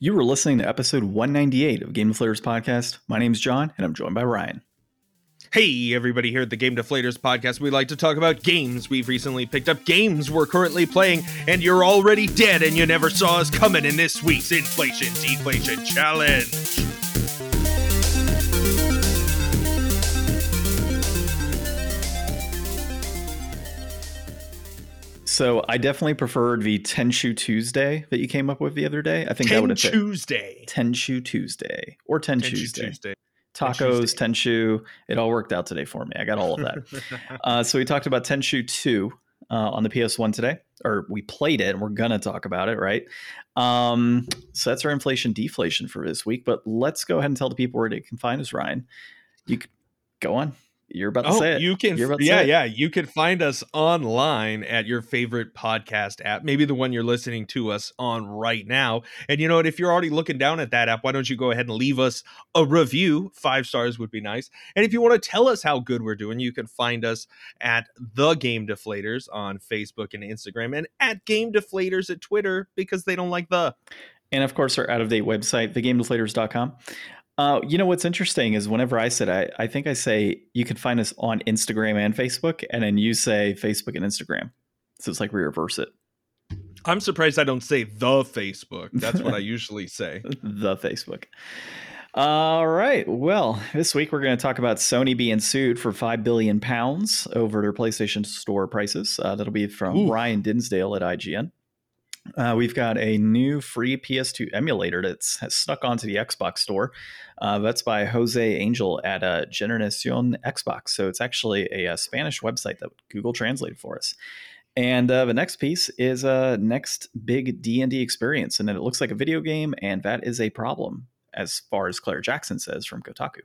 You were listening to episode 198 of Game Deflators podcast. My name's John, and I'm joined by Ryan. Hey, everybody here at the Game Deflators podcast. We like to talk about games we've recently picked up, games we're currently playing, and you're already dead and you never saw us coming in this week's Inflation Deflation Challenge. So I definitely preferred the Tenchu Tuesday that you came up with the other day. I think that would have fit. Tuesday. Tenchu Tuesday or Ten Tuesday. Tuesday. Tacos, Tuesday. Tenchu. It all worked out today for me. I got all of that. uh, so we talked about Tenchu 2 uh, on the PS1 today, or we played it and we're going to talk about it, right? Um, so that's our inflation deflation for this week. But let's go ahead and tell the people where they can find us, Ryan. You c- go on. You're about to Oh, say it. you can, You're about to yeah, say it. yeah. You can find us online at your favorite podcast app, maybe the one you're listening to us on right now. And you know what? If you're already looking down at that app, why don't you go ahead and leave us a review? Five stars would be nice. And if you want to tell us how good we're doing, you can find us at the Game Deflators on Facebook and Instagram, and at Game Deflators at Twitter because they don't like the. and of course our out of date website, thegamedeflators.com. Uh, you know what's interesting is whenever I said I, I think I say you can find us on Instagram and Facebook, and then you say Facebook and Instagram. So it's like we reverse it. I'm surprised I don't say the Facebook. That's what I usually say. the Facebook. All right. Well, this week we're going to talk about Sony being sued for five billion pounds over their PlayStation Store prices. Uh, that'll be from Oof. Ryan Dinsdale at IGN. Uh, we've got a new free PS2 emulator that's snuck onto the Xbox Store. Uh, that's by Jose Angel at uh, Generacion Xbox. So it's actually a, uh Spanish website that Google translated for us. And uh, the next piece is a uh, next big D and D experience, and then it looks like a video game, and that is a problem, as far as Claire Jackson says from Kotaku.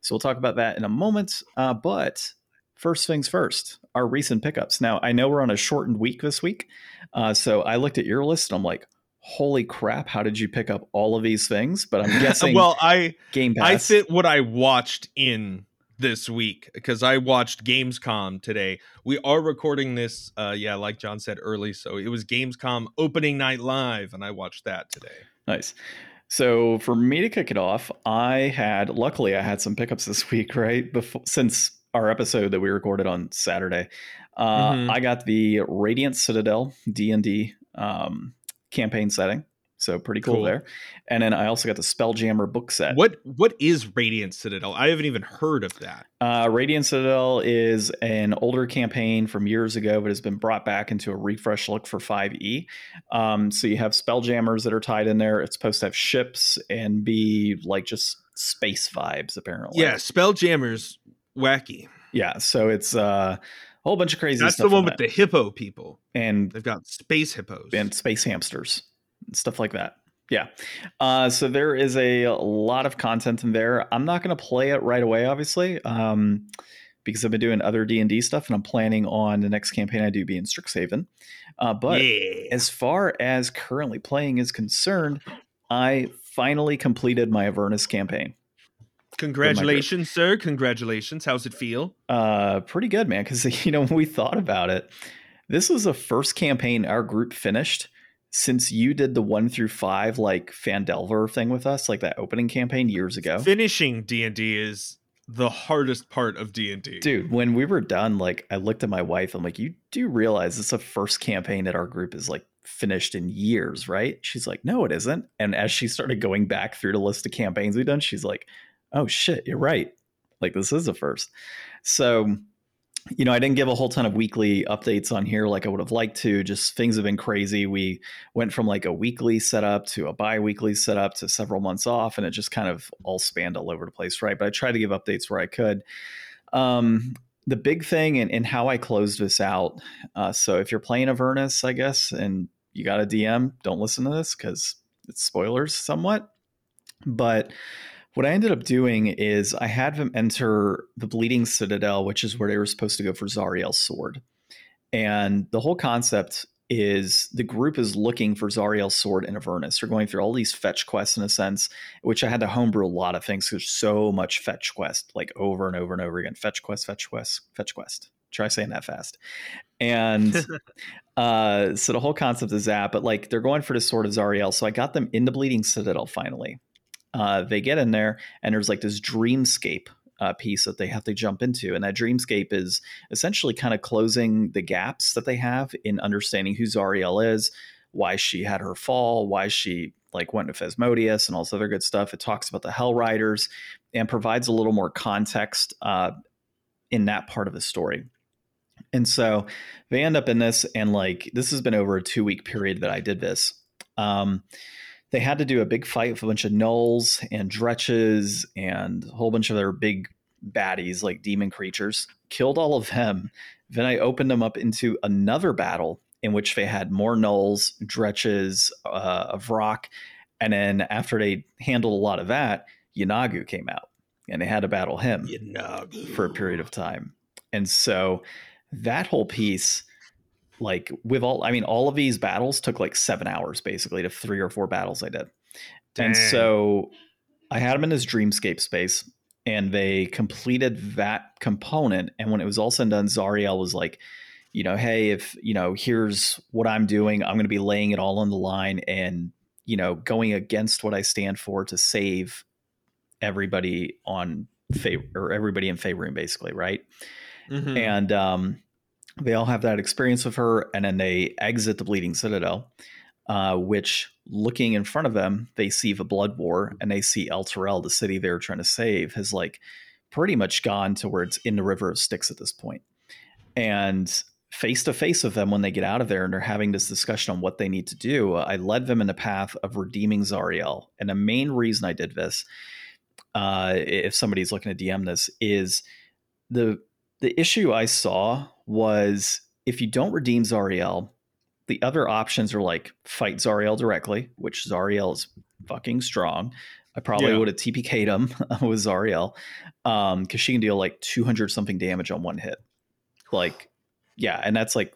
So we'll talk about that in a moment. Uh, but first things first, our recent pickups. Now I know we're on a shortened week this week, uh, so I looked at your list and I'm like, holy crap, how did you pick up all of these things? But I'm guessing well, I Game I Pass. fit what I watched in this week because I watched Gamescom today. We are recording this, uh, yeah, like John said early, so it was Gamescom opening night live, and I watched that today. Nice. So for me to kick it off, I had luckily I had some pickups this week, right? Before since our episode that we recorded on Saturday, uh, Mhm. I got the Radiant Citadel D and D um, campaign setting, so pretty cool, Cool. there. And then I also got the Spelljammer book set. What what is Radiant Citadel? I haven't even heard of that. Uh, Radiant Citadel is an older campaign from years ago, but has been brought back into a refresh look for 5e. Um, so you have spelljammers that are tied in there. It's supposed to have ships and be like just space vibes, apparently. Yeah, Spelljammers, wacky. Yeah. So it's uh, a whole bunch of crazy That's the one with that. the hippo people. and They've got space hippos. and space hamsters and stuff like that. Yeah. Uh, so there is a lot of content in there. I'm not going to play it right away, obviously, um, because I've been doing other D and D stuff, and I'm planning on the next campaign I do be in Strixhaven. Uh, but yeah. as far as currently playing is concerned, I finally completed my Avernus campaign. Congratulations, sir. Congratulations. How's it feel? Uh, pretty good, man. Because you know when we thought about it, this was the first campaign our group finished since you did the one through five like Phandelver thing with us, like that opening campaign years ago. Finishing D&D is the hardest part of D&D. Dude, when we were done, like I looked at my wife. I'm like, you do realize it's the first campaign that our group is like finished in years, right? She's like, no, it isn't. And as she started going back through the list of campaigns we've done, she's like, oh shit, you're right. Like this is the first. So, you know, I didn't give a whole ton of weekly updates on here like I would have liked to. Just things have been crazy. We went from like a weekly setup to a bi-weekly setup to several months off, and it just kind of all spanned all over the place, right? But I tried to give updates where I could. Um, the big thing and, and how I closed this out. Uh, so if you're playing Avernus, I guess, and you got a DM, don't listen to this because it's spoilers somewhat. But what I ended up doing is I had them enter the Bleeding Citadel, which is where they were supposed to go for Zariel's sword. And the whole concept is the group is looking for Zariel's sword in Avernus. They're going through all these fetch quests in a sense, which I had to homebrew a lot of things. because so much fetch quest, like over and over and over again. Fetch quest, fetch quest, fetch quest. Try saying that fast. And Uh, so the whole concept is that, but like they're going for the sword of Zariel. So I got them into Bleeding Citadel finally. Uh, they get in there, and there's like this dreamscape uh, piece that they have to jump into. And that dreamscape is essentially kind of closing the gaps that they have in understanding who Zariel is, why she had her fall, why she like went to Asmodeus and all this other good stuff. It talks about the Hell Riders and provides a little more context uh, in that part of the story. And so they end up in this, and like this has been over a two week period that I did this. Um, they had to do a big fight with a bunch of gnolls and dretches and a whole bunch of their big baddies like demon creatures. Killed all of them. Then I opened them up into another battle in which they had more gnolls, dretches, uh, of rock, and then after they handled a lot of that, Yeenoghu came out and they had to battle him Yeenoghu. for a period of time. And so that whole piece like with all i mean all of these battles took like seven hours basically to three or four battles i did Dang. and so i had him in his dreamscape space and they completed that component and when it was all said and done zariel was like you know hey if you know here's what i'm doing i'm going to be laying it all on the line and you know going against what i stand for to save everybody on favor or everybody in favoring basically right Mhm. and um, they all have that experience with her, and then they exit the Bleeding Citadel, uh, which, looking in front of them, they see the Blood War, and they see Elturel, the city they're trying to save, has like pretty much gone to where it's in the River of Styx at this point. And face to face with them when they get out of there and they're having this discussion on what they need to do, I led them in the path of redeeming Zariel. And the main reason I did this, uh, if somebody's looking to DM this, is the the issue I saw was if you don't redeem Zariel, the other options are like fight Zariel directly, which Zariel is fucking strong. I probably Yeah. would have TPK'd him with Zariel because she can deal like 200 something damage on one hit. Like, yeah, and that's like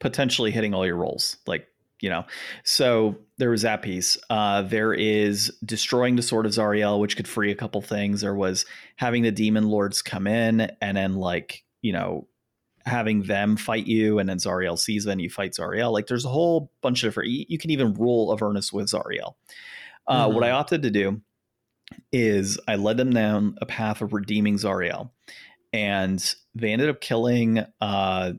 potentially hitting all your rolls. Like, you know, so there was that piece. Uh, there is destroying the sword of Zariel, which could free a couple things. There was having the demon lords come in and then like you know having them fight you and then Zariel sees them you fight Zariel like there's a whole bunch of different you, you can even rule Avernus with Zariel uh, what I opted to do is I led them down a path of redeeming Zariel and they ended up killing uh,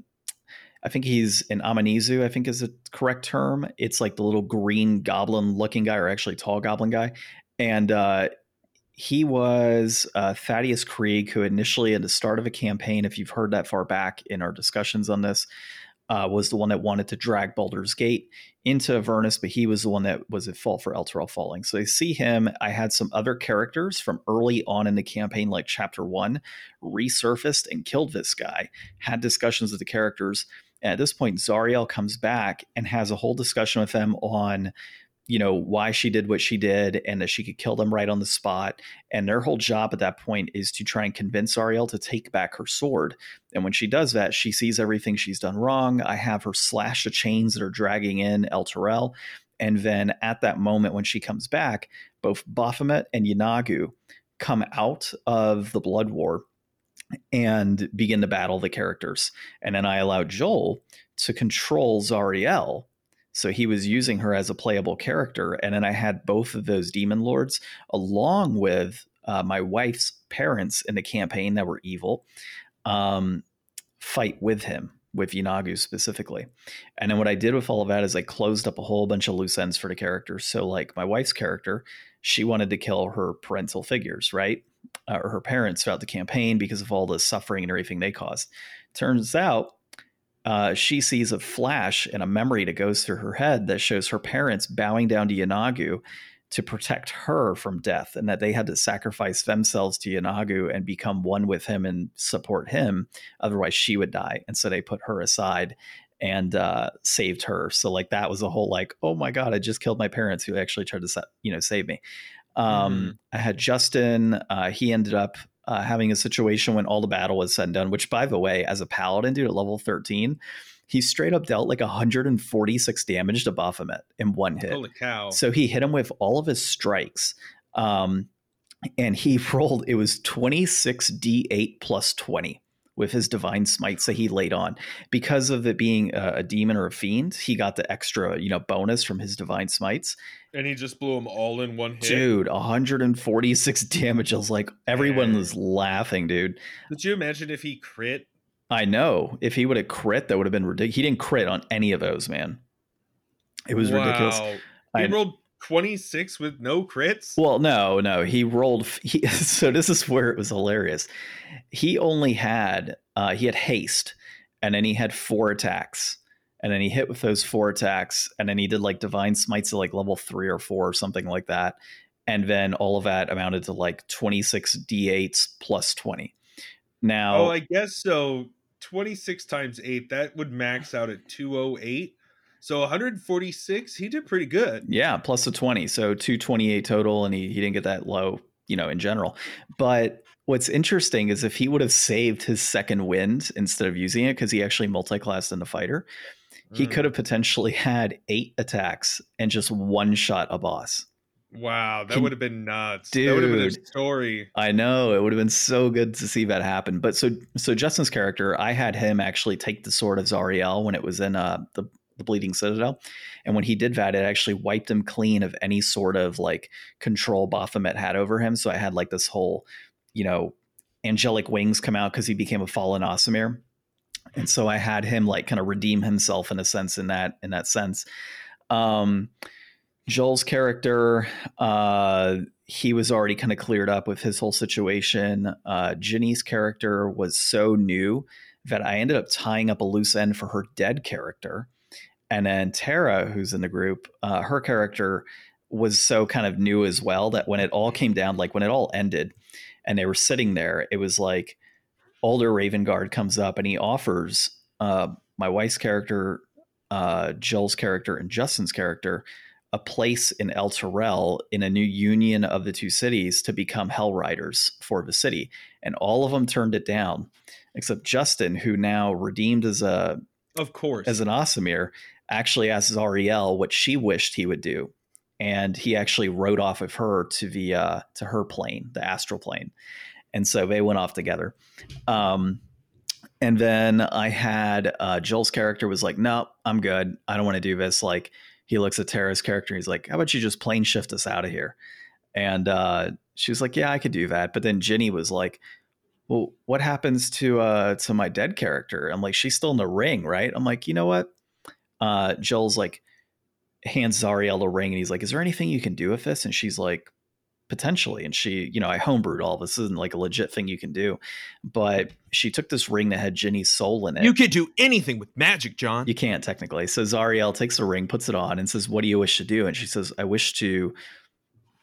I think he's an Amnizu, I think is the correct term. It's like the little green goblin looking guy, or actually tall goblin guy. And uh, he was uh, Thavius Kreeg, who initially at the start of a campaign, if you've heard that far back in our discussions on this, uh, was the one that wanted to drag Baldur's Gate into Avernus, but he was the one that was at fault for Elturel falling. So I see him. I had some other characters from early on in the campaign, like Chapter One, resurfaced and killed this guy. Had discussions with the characters. And at this point, Zariel comes back and has a whole discussion with them on you know why she did what she did and that she could kill them right on the spot and their whole job at that point is to try and convince Zariel to take back her sword and when she does that she sees everything she's done wrong i have her slash the chains that are dragging in Elturel and then at that moment when she comes back both Baphomet and Yeenoghu come out of the blood war and begin to battle the characters and then i allow Joel to control Zariel so he was using her as a playable character. And then I had both of those demon lords along with uh, my wife's parents in the campaign that were evil um, fight with him, with Yeenoghu specifically. And then what I did with all of that is I closed up a whole bunch of loose ends for the characters. So, like my wife's character, she wanted to kill her parental figures, right? Uh, or her parents throughout the campaign because of all the suffering and everything they caused. Turns out uh, she sees a flash and a memory that goes through her head that shows her parents bowing down to Yeenoghu to protect her from death, and that they had to sacrifice themselves to Yeenoghu and become one with him and support him. Otherwise, she would die. And so they put her aside and uh, saved her. So like that was a whole like, oh my god, I just killed my parents who actually tried to you know save me. Um, I had Justin. Uh, he ended up uh, having a situation when all the battle was said and done, which, by the way, as a paladin dude at level 13, he straight up dealt like 146 damage to Baphomet in one hit. Holy cow. So he hit him with all of his strikes. Um, and he rolled, it was 26d8 plus 20 with his divine smites that he laid on because of it being a, a, demon or a fiend he got the extra you know bonus from his divine smites and he just blew them all in one hit dude 146 damage i was like everyone Man. was laughing dude could you imagine if he crit i know if he would have crit that would have been ridiculous he didn't crit on any of those man it was wow. ridiculous he I, rolled 26 with no crits? Well, no, no. He rolled. He, so this is where it was hilarious. He only had uh, he had haste, and then he had four attacks, and then he hit with those four attacks, and then he did like divine smites at like level three or four or something like that, and then all of that amounted to like 26 d8s plus 20. Now, oh, I guess so. 26 times eight that would max out at 208 so 146, he did pretty good. Yeah, plus a 20. So 228 total, and he, he didn't get that low, you know, in general. But what's interesting is if he would have saved his second wind instead of using it, because he actually multi-classed in the fighter, mm. he could have potentially had eight attacks and just one shot a boss. Wow, that would have been nuts. Dude, that would have been a story. I know it would have been so good to see that happen. But so so Justin's character, I had him actually take the sword of Zariel when it was in uh the the Bleeding Citadel. And when he did that, it actually wiped him clean of any sort of like control Baphomet had over him. So I had like this whole, you know, angelic wings come out because he became a fallen Aasimar. And so I had him like kind of redeem himself in a sense in that in that sense. Um Joel's character, uh, he was already kind of cleared up with his whole situation. Uh, Ginny's character was so new that I ended up tying up a loose end for her dead character and then Tara, who's in the group, uh, her character was so kind of new as well that when it all came down, like when it all ended, and they were sitting there, it was like Alder Ravengard comes up and he offers uh, my wife's character, uh, Jill's character, and Justin's character a place in El Elturel in a new union of the two cities to become Hell Riders for the city, and all of them turned it down, except Justin, who now redeemed as a of course. as an Aasimar actually asks Zariel what she wished he would do, and he actually rode off of her to the uh, to her plane, the astral plane, and so they went off together. Um, and then I had uh, Joel's character was like, "No, I'm good. I don't want to do this." Like he looks at Tara's character, he's like, "How about you just plane shift us out of here?" And uh, she was like, "Yeah, I could do that." But then Ginny was like, well, what happens to uh to my dead character? I'm like, she's still in the ring, right? I'm like, you know what? uh, Joel's like hands Zariel a ring and he's like, Is there anything you can do with this? And she's like, Potentially. And she, you know, I homebrewed all this. isn't like a legit thing you can do. But she took this ring that had Ginny's soul in it. You could do anything with magic, John. You can't technically. So Zariel takes the ring, puts it on, and says, What do you wish to do? And she says, I wish to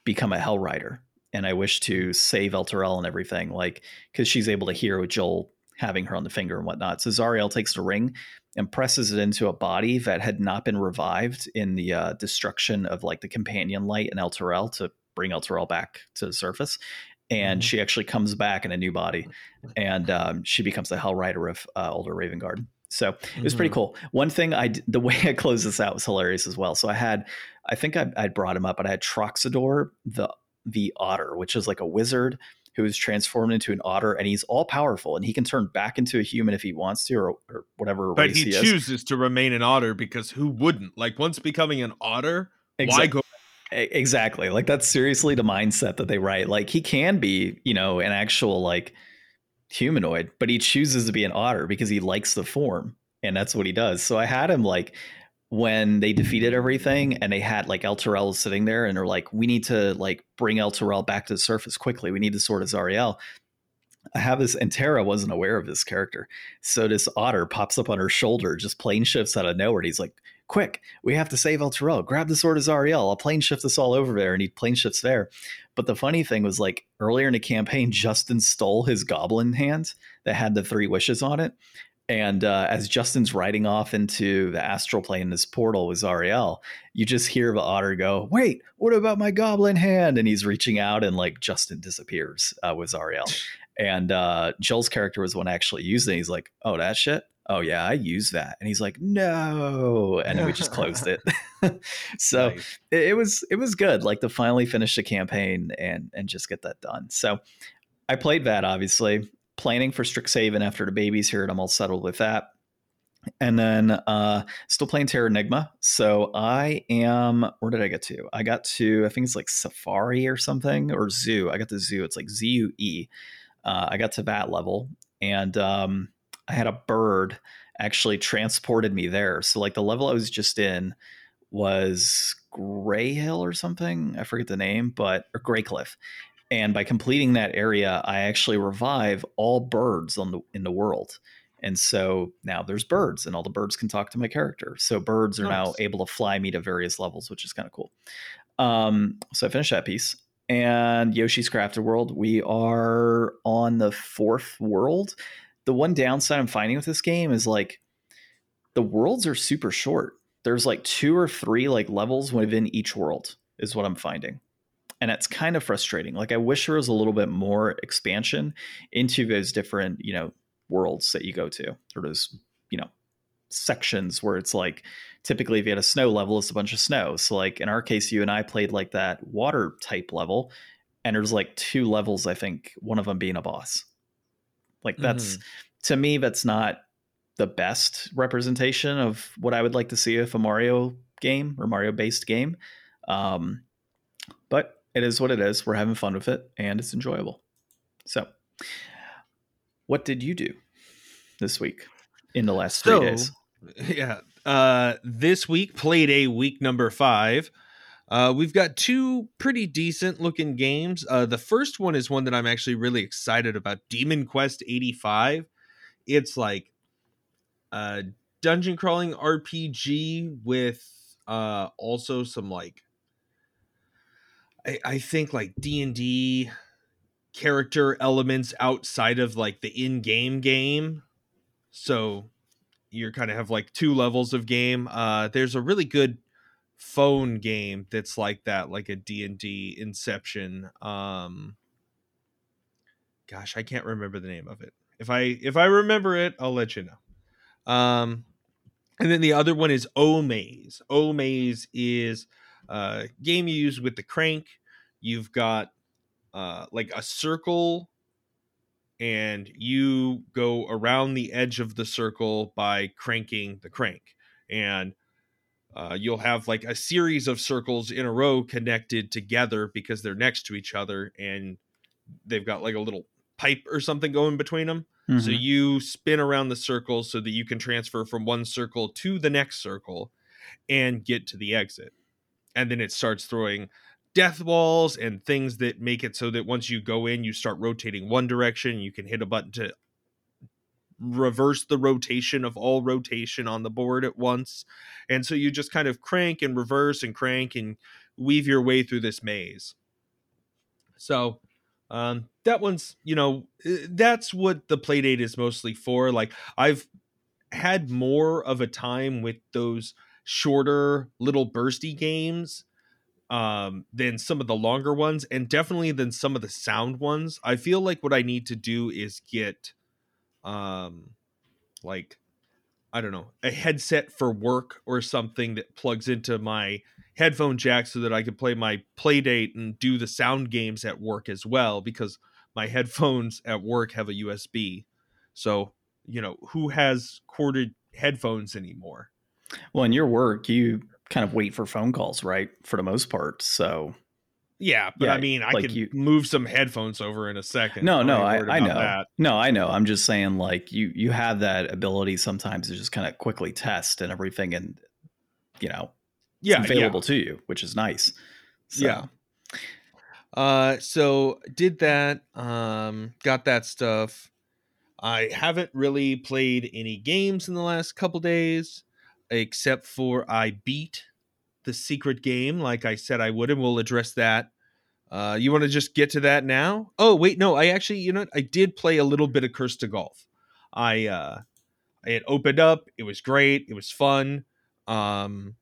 become a Hell Rider. And I wish to save Elturel and everything, like because she's able to hear with Joel having her on the finger and whatnot. So Zariel takes the ring, and presses it into a body that had not been revived in the uh, destruction of like the companion light in Elturel to bring Elturel back to the surface. And mm-hmm. she actually comes back in a new body, and um, she becomes the Hell Rider of uh, Alder Ravengard. So it was mm-hmm. pretty cool. One thing I the way I closed this out was hilarious as well. So I had, I think I, I brought him up, but I had Traxigor the the Otter, which is like a wizard who is transformed into an otter and he's all powerful and he can turn back into a human if he wants to or, or whatever but he, he chooses to remain an otter because who wouldn't like once becoming an otter exactly. why go exactly like that's seriously the mindset that they write like he can be you know an actual like humanoid but he chooses to be an otter because he likes the form and that's what he does so i had him like when they defeated everything and they had like Elturel sitting there and they're like, we need to like bring Elturel back to the surface quickly. We need to sort of Zariel. I have this, and Tara wasn't aware of this character. So this otter pops up on her shoulder, just plane shifts out of nowhere. And he's like, quick, we have to save Elturel. Grab the sword of Zariel. I'll plane shift this all over there. And he plane shifts there. But the funny thing was like earlier in the campaign, Justin stole his goblin hand that had the three wishes on it. And uh, as Justin's riding off into the astral plane, this portal with Zariel, you just hear the otter go, "Wait, what about my goblin hand?" And he's reaching out, and like Justin disappears uh, with Zariel. And uh, Joel's character was one actually used it. He's like, "Oh, that shit." Oh yeah, I use that, and he's like, "No," and then we just closed it. so nice. it, it was it was good, like to finally finish the campaign and and just get that done. So I played that obviously planning for Strixhaven after the baby's here, and I'm all settled with that. And then uh still playing Terranigma So I am where did I get to? I got to I think it's like Safari or something or Zoo. I got the Zoo. It's like Z U E. Uh, I got to that level and um I had a bird actually transported me there. So like the level I was just in was Gray Hill or something. I forget the name, but or Grecliff. And by completing that area, I actually revive all birds on the in the world. And so now there's birds, and all the birds can talk to my character. So birds are nice. now able to fly me to various levels, which is kind of cool. Um, so I finished that piece. And Yoshi's Crafted World, we are on the fourth world. The one downside I'm finding with this game is like the worlds are super short. There's like two or three like levels within each world, is what I'm finding and it's kind of frustrating. Like I wish there was a little bit more expansion into those different, you know, worlds that you go to, or those, you know, sections where it's like typically if you had a snow level, it's a bunch of snow. So like in our case, you and I played like that water type level, and there's like two levels, I think, one of them being a boss. Like that's mm. to me, that's not the best representation of what I would like to see if a Mario game or Mario based game. Um, but it is what it is. We're having fun with it and it's enjoyable. So, what did you do this week in the last three so, days? Yeah. Uh, this week, played a week number five. Uh, we've got two pretty decent looking games. Uh, the first one is one that I'm actually really excited about Demon Quest 85. It's like a dungeon crawling RPG with uh, also some like I, think like D and D character elements outside of like the in-game game. So you kind of have like two levels of game. Uh, there's a really good phone game that's like that, like a D and D Inception. Um, gosh, I can't remember the name of it. If I if I remember it, I'll let you know. Um, and then the other one is O Maze. O Maze is uh, game you use with the crank. You've got uh, like a circle, and you go around the edge of the circle by cranking the crank, and uh, you'll have like a series of circles in a row connected together because they're next to each other, and they've got like a little pipe or something going between them. Mm-hmm. So you spin around the circle so that you can transfer from one circle to the next circle and get to the exit and then it starts throwing death walls and things that make it so that once you go in you start rotating one direction you can hit a button to reverse the rotation of all rotation on the board at once. And so you just kind of crank and reverse and crank and weave your way through this maze. So um, that one's you know eh, that's what the playdate is mostly for. Like i've had more of a time with those shorter little bursty games um, than some of the longer ones and definitely than some of the sound ones. I feel like what I need to do is get um like I don't know, a headset for work or something that plugs into my headphone jack so that I can play my playdate and do the sound games at work as well because my headphones at work have a USB. So, you know, who has corded headphones anymore? Well, in your work, you kind of wait for phone calls, right? For the most part. So yeah, but yeah, I mean, I like could you, move some headphones over in a second. No, no, I, I know. That. No, I know. I'm just saying, like you, you have that ability sometimes to just kind of quickly test and everything, and you know, yeah, available yeah. to you, which is nice. So. Yeah. Uh, so did that. Um, got that stuff. I haven't really played any games in the last couple days except for I beat the secret game like I said I would, and we'll address that. Uh, you want to just get to that now? Oh wait, no, I actually, you know, I did play a little bit of Cursed to Golf. I uh, I had opened up. It was great. It was fun. Um,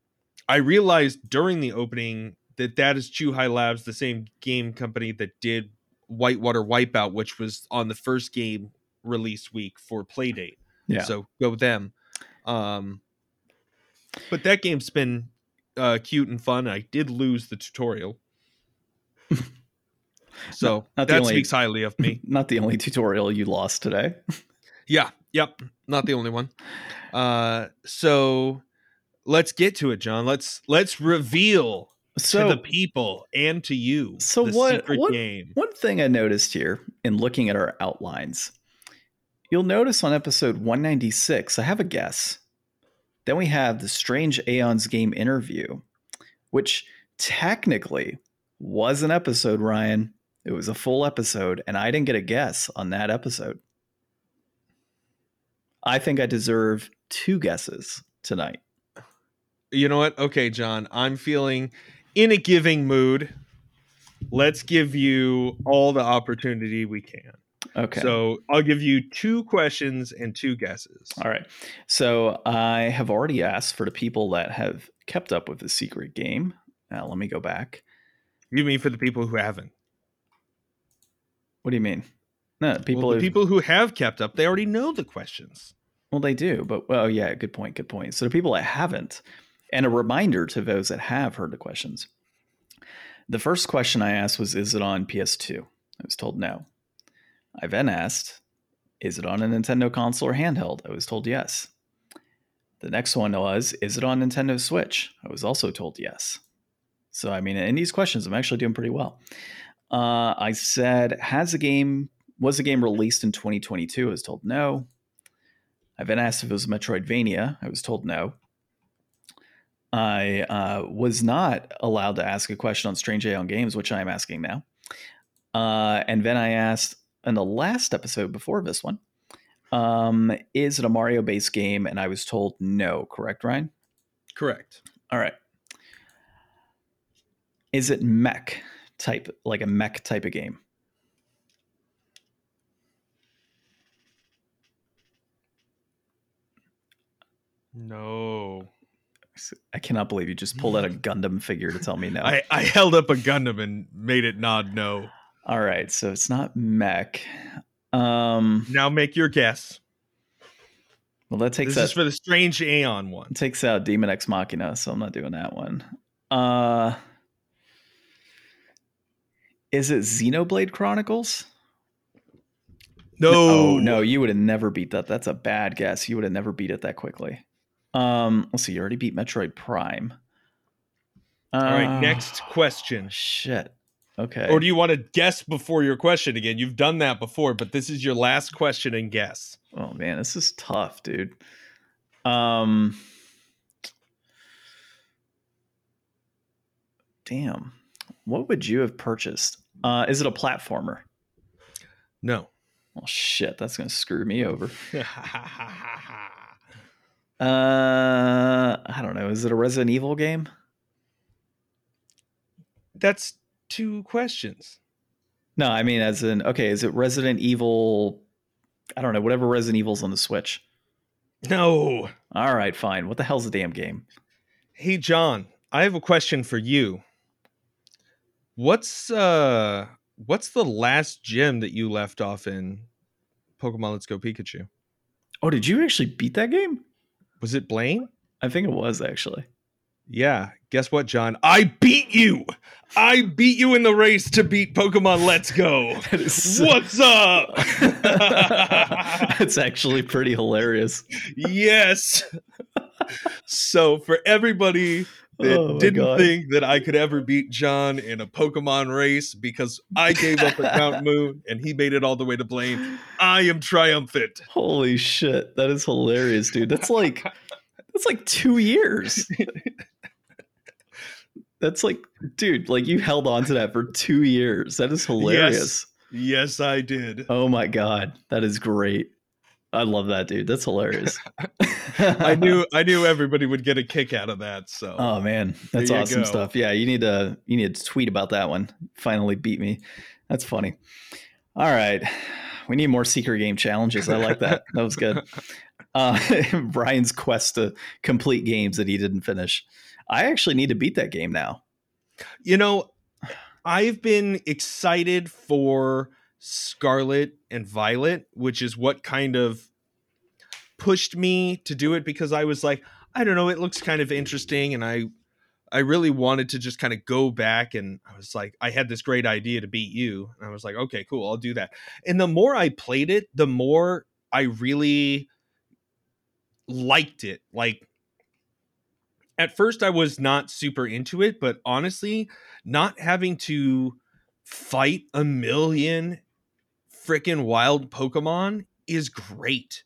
I realized during the opening that that is Chu Chuhai Labs, the same game company that did Whitewater Wipeout, which was on the first game release week for Playdate. Yeah. So go with them. Um, but that game's been uh, cute and fun. I did lose the tutorial. So Not- that only- speaks highly of me. Not the only tutorial you lost today. Yeah, yep, not the only one. Uh, so let's get to it, John. Let's let's reveal So to the people and to you So what- secret what- game. One thing I noticed here in looking at our outlines, you'll notice on episode 196, I have a guess. Then we have the Strange Aeons game interview, which technically was an episode, Ryan. It was a full episode, and I didn't get a guess on that episode. I think I deserve two guesses tonight. You know what? Okay, John, I'm feeling in a giving mood. Let's give you all the opportunity we can. Okay. So I'll give you two questions and two guesses. All right. So I have already asked for the people that have kept up with the secret game. Now let me go back. You mean for the people who haven't? What do you mean? No, people. well, people who have kept up, they already know the questions. well, they do, but well, yeah, good point. Good point. So the people that haven't, and a reminder to those that have heard the questions. The first question I asked was, "Is it on PS2?" I was told no. I then asked, "Is it on a Nintendo console or handheld?" I was told yes. The next one was, "Is it on Nintendo Switch?" I was also told yes. So I mean, in these questions, I'm actually doing pretty well. Uh, I said, "Has the game was the game released in 2022?" I was told no. I then asked if it was Metroidvania. I was told no. I uh, was not allowed to ask a question on Strange Aeon Games, which I am asking now. Uh, and then I asked in the last episode before this one, um, is it a Mario based game? And I was told no. Correct, Ryan? Correct. All right. Is it mech type, like a mech type of game? No. I cannot believe you just pulled out a Gundam figure to tell me no. I, I held up a Gundam and made it nod no. All right, so it's not mech. Um, Now make your guess. well, that takes This is for the strange Aeon one. takes out Daemon X Machina, so I'm not doing that one. Uh, is it Xenoblade Chronicles? No. Oh no, you would have never beat that. That's a bad guess. You would have never beat it that quickly. Um, let's see. You already beat Metroid Prime. All right, Uh, next question. Shit. Okay. Or do you want to guess before your question again? You've done that before, but this is your last question and guess. Oh man, this is tough, dude. Um Damn. What would you have purchased? Uh is it a platformer? No. Well shit, that's gonna screw me over. Uh I don't know. Is it a Resident Evil game? That's two questions. No, I mean as in okay, is it Resident Evil I don't know, whatever Resident Evil's on the Switch. No. All right, fine. What the hell's the damn game? Hey John, I have a question for you. What's uh what's the last gym that you left off in Pokemon Let's Go Pikachu? Oh, did you actually beat that game? Was it Blaine? I think it was actually. Yeah. Guess what, John? I beat you. I beat you in the race to beat Pokemon Let's Go. That is so- What's up? it's actually pretty hilarious. yes. so for everybody that Oh didn't God. think that I could ever beat John in a Pokemon race because I gave up at Mount Moon and he made it all the way to Blaine, I am triumphant. Holy shit, that is hilarious, dude. That's like that's like two years. That's like, dude, like you held on to that for two years. That is hilarious. Yes, I did. Oh my god, that is great. I love that, dude. That's hilarious. I knew I knew everybody would get a kick out of that. So Oh man, that's awesome go. stuff. Yeah, you need to you need to tweet about that one. Finally beat me. That's funny. All right. We need more secret game challenges. I like that. That was good. Uh, Brian's quest to complete games that he didn't finish. I actually need to beat that game now. You know, I've been excited for Scarlet and Violet, which is what kind of pushed me to do it because I was like, I don't know, it looks kind of interesting and I I really wanted to just kind of go back and I was like, I had this great idea to beat you. And I was like, okay, cool, I'll do that. And the more I played it, the more I really liked it. Like, at first, I was not super into it, but honestly, not having to fight a million freaking wild Pokemon is great.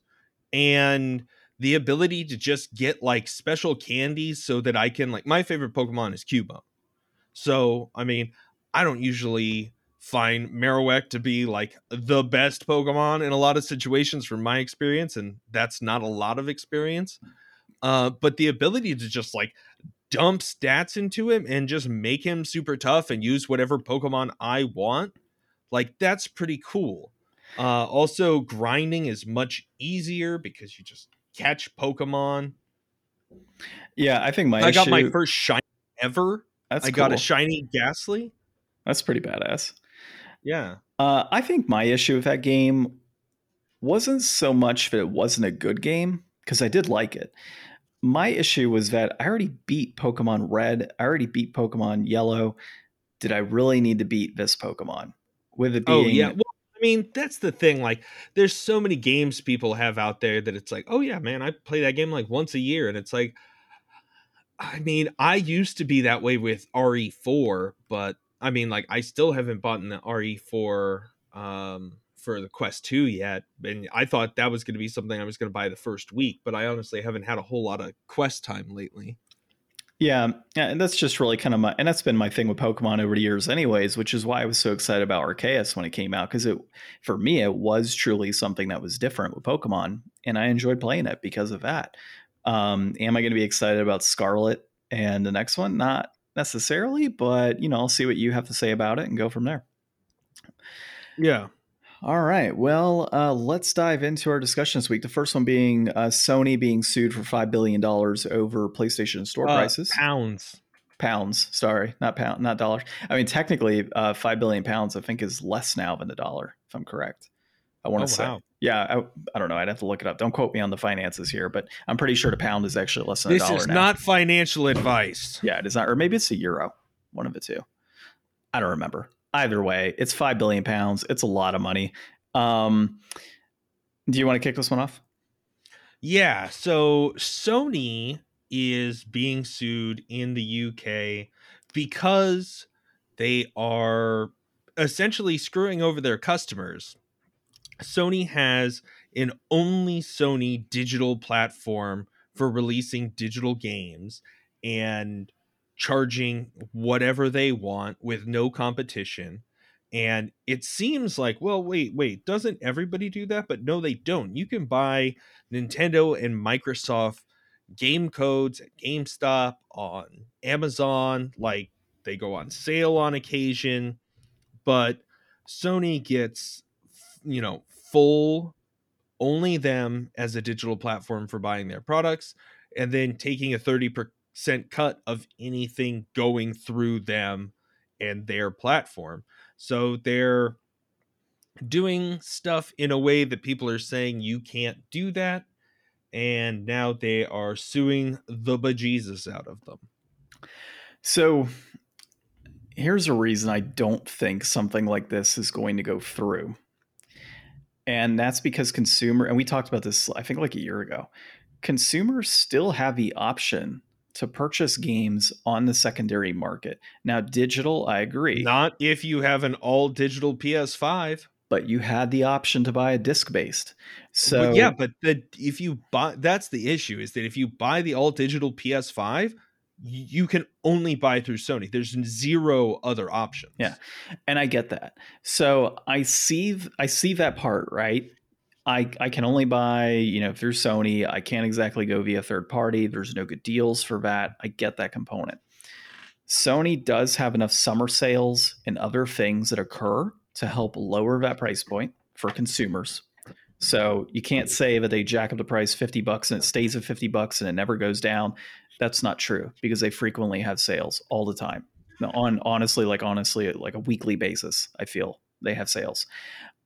And the ability to just get like special candies so that I can like my favorite Pokemon is Cubone. So, I mean, I don't usually find Marowak to be like the best Pokemon in a lot of situations from my experience, and that's not a lot of experience. Uh, but the ability to just like dump stats into him and just make him super tough and use whatever Pokemon I want, like that's pretty cool. Uh, also, grinding is much easier because you just catch Pokemon. Yeah, I think my I issue, got my first shiny ever. That's I got a shiny Gastly. That's pretty badass. Yeah. Uh, I think my issue with that game wasn't so much that it wasn't a good game because I did like it. My issue was that I already beat Pokemon Red. I already beat Pokemon Yellow. Did I really need to beat this Pokemon? With it being Oh yeah. Well, I mean, that's the thing. Like, there's so many games people have out there that it's like, oh yeah, man, I play that game like once a year, and it's like, I mean, I used to be that way with RE4, but I mean, like, I still haven't bought the RE4 um, for the Quest 2 yet, and I thought that was going to be something I was going to buy the first week, but I honestly haven't had a whole lot of Quest time lately. Yeah, and that's just really kind of my, and that's been my thing with Pokemon over the years, anyways. Which is why I was so excited about Arceus when it came out, because it, for me, it was truly something that was different with Pokemon, and I enjoyed playing it because of that. Um, am I going to be excited about Scarlet and the next one? Not necessarily, but you know, I'll see what you have to say about it and go from there. Yeah. All right. Well, uh, let's dive into our discussion this week. The first one being uh, Sony being sued for $5 billion over PlayStation Store Uh, prices. pounds. Pounds, sorry, not pound, not dollars. I mean, technically, uh, 5 billion pounds, I think, is less now than a dollar, if I'm correct. I want Oh, to say. wow. Yeah, I, I don't know. I'd have to look it up. Don't quote me on the finances here, but I'm pretty sure the pound is actually less than a This dollar is now. not financial advice. Yeah, it is not, or maybe it's a euro. One of the two. I don't remember. Either way, it's five billion pounds. It's a lot of money. Um, do you want to kick this one off? Yeah, so Sony is being sued in the UK because they are essentially screwing over their customers. Sony has an only Sony digital platform for releasing digital games and charging whatever they want with no competition. And it seems like, well, wait, wait, doesn't everybody do that? But no, they don't. You can buy Nintendo and Microsoft game codes at GameStop on Amazon. Like they go on sale on occasion, but Sony gets, you know, full only them as a digital platform for buying their products and then taking a 30% cut of anything going through them and their platform. So they're doing stuff in a way that people are saying you can't do that. And now they are suing the bejesus out of them. So here's a reason I don't think something like this is going to go through. And that's because consumer and we talked about this I think like a year ago. Consumers still have the option to purchase games on the secondary market. Now digital, I agree, Not if you have an all digital PS5. but you had the option to buy a disc based. So But yeah, but the if you buy that's the issue is that if you buy the all digital PS5, you can only buy through Sony. There's zero other options. Yeah. and I get that. So I see I see that part, right? I I can only buy, you know, through Sony. I can't exactly go via third party. There's no good deals for that. I get that component. Sony does have enough summer sales and other things that occur to help lower that price point for consumers. So you can't say that they jack up the price 50 bucks and it stays at 50 bucks and it never goes down. That's not true because they frequently have sales all the time. On honestly, like honestly, like a weekly basis, I feel they have sales.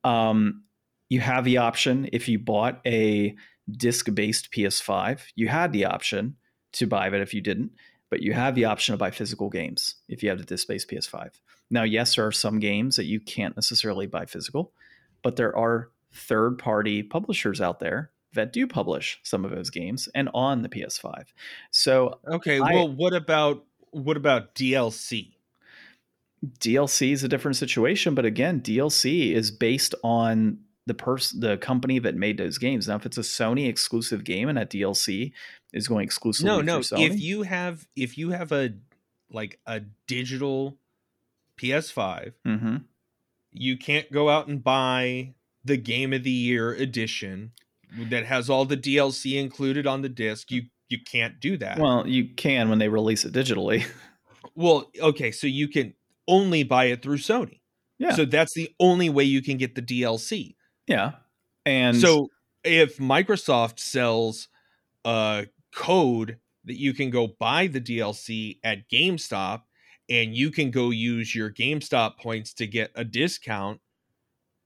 Um, you have the option if you bought a disc-based PS5, you had the option to buy it if you didn't. but you have the option to buy physical games if you have the disc-based PS5. Now, yes, there are some games that you can't necessarily buy physical, but there are third-party publishers out there that do publish some of those games and on the PS5. So okay, I, well, what about what about DLC? DLC is a different situation, but again, DLC is based on the person, the company that made those games. Now, if it's a Sony exclusive game and that DLC is going exclusively, no, no. Sony, if you have, if you have a like a digital PS5, mm-hmm. you can't go out and buy the Game of the Year edition that has all the DLC included on the disc. You you can't do that. Well, you can when they release it digitally. well, okay, so you can only buy it through Sony. Yeah. So that's the only way you can get the DLC. Yeah. And so if Microsoft sells a code that you can go buy the DLC at GameStop and you can go use your GameStop points to get a discount,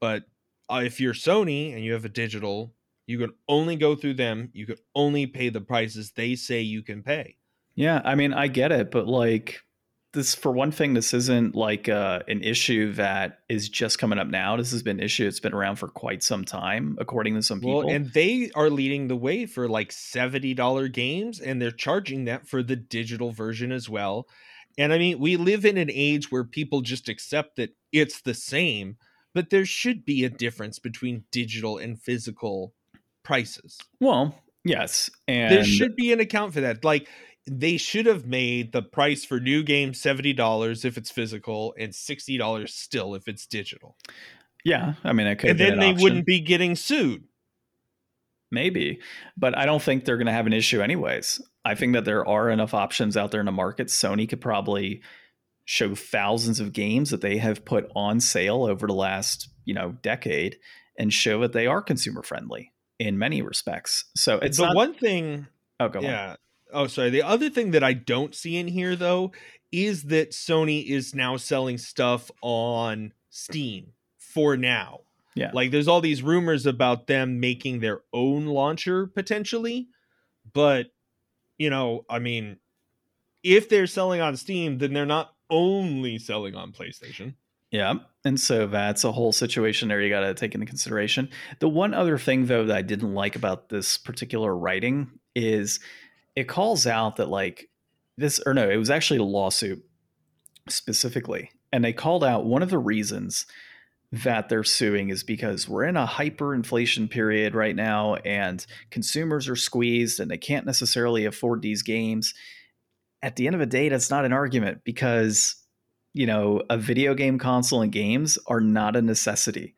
but uh, if you're Sony and you have a digital, you can only go through them. You can only pay the prices they say you can pay. Yeah, I mean, I get it, but like this for one thing this isn't like uh, an issue that is just coming up now. This has been an issue it's been around for quite some time according to some people. well, and they are leading the way for like $70 games and they're charging that for the digital version as well. And i mean we live in an age where people just accept that it's the same but there should be a difference between digital and physical prices. Well yes and there should be an account for that. Like they should have made the price for new game $70 if it's physical and $60 still if it's digital. Yeah, I mean, it could. And then they option. wouldn't be getting sued. Maybe, but I don't think they're going to have an issue anyways. I think that there are enough options out there in the market. Sony could probably show thousands of games that they have put on sale over the last, you know, decade and show that they are consumer friendly in many respects. So it's the not, one thing. Oh, go yeah. On. Oh, sorry. The other thing that I don't see in here though is that Sony is now selling stuff on Steam for now. Yeah. Like there's all these rumors about them making their own launcher potentially, but you know, I mean, if they're selling on Steam, then they're not only selling on PlayStation. Yeah. And so that's a whole situation there you got to take into consideration. The one other thing, though, that I didn't like about this particular writing is it calls out that like this or no, it was actually a lawsuit specifically. And they called out one of the reasons that they're suing is because we're in a hyperinflation period right now and consumers are squeezed and they can't necessarily afford these games. At the end of the day, that's not an argument because you know, a video game console and games are not a necessity.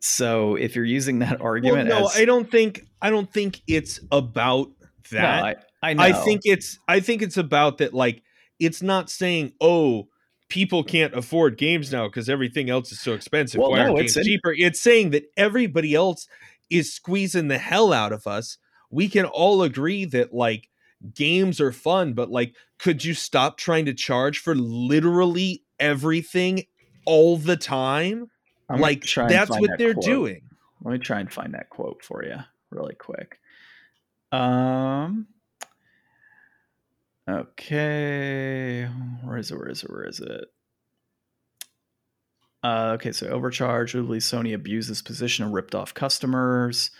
So if you're using that argument, well, no, as, I don't think I don't think it's about that. No, I, I know. I think it's I think it's about that like it's not saying oh people can't afford games now because everything else is so expensive. Well, Why no, it's games cheaper? It's saying that everybody else is squeezing the hell out of us. We can all agree that like games are fun, but like could you stop trying to charge for literally everything all the time? I'm like that's what that they're quote. doing. Let me try and find that quote for you really quick. Um Okay. Where is it? Where is it? Where is it? Uh, okay, so overcharge. Literally, Sony abused this position and ripped off customers.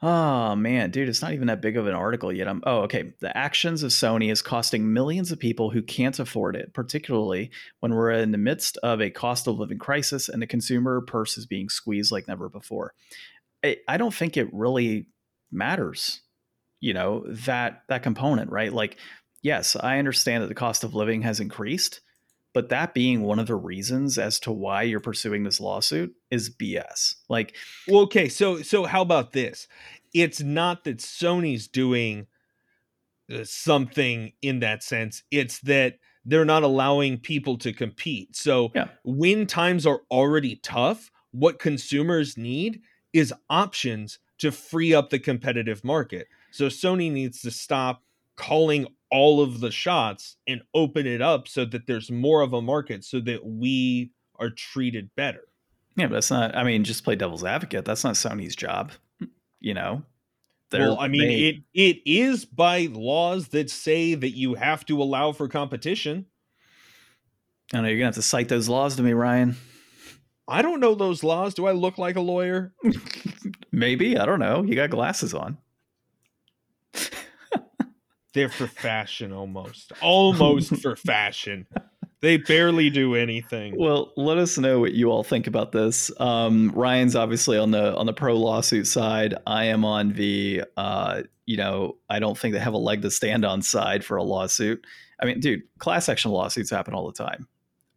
Oh man, dude, it's not even that big of an article yet. I'm oh, okay. The actions of Sony is costing millions of people who can't afford it, particularly when we're in the midst of a cost of living crisis and the consumer purse is being squeezed like never before. I, I don't think it really matters you know that that component right? Like yes i understand that the cost of living has increased but that being one of the reasons as to why you're pursuing this lawsuit is bs like well okay so so how about this? It's not that sony's doing uh, something in that sense. It's that they're not allowing people to compete. So yeah. when times are already tough what consumers need is options to free up the competitive market so Sony needs to stop calling all of the shots and open it up so that there's more of a market so that we are treated better. Yeah, but that's not I mean, just play devil's advocate. That's not Sony's job, you know. They're, well, I mean, they, it it is by laws that say that you have to allow for competition. I know you're gonna have to cite those laws to me, Ryan. I don't know those laws. Do I look like a lawyer? Maybe. I don't know. You got glasses on. They're for fashion almost. Almost for fashion. They barely do anything. Well, let us know what you all think about this. Um, Ryan's obviously on the on the pro lawsuit side. I am on the uh, you know, I don't think they have a leg to stand on side for a lawsuit. I mean, dude, class action lawsuits happen all the time.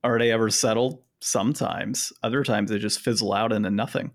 Are they ever settled? Sometimes. Other times they just fizzle out into nothing.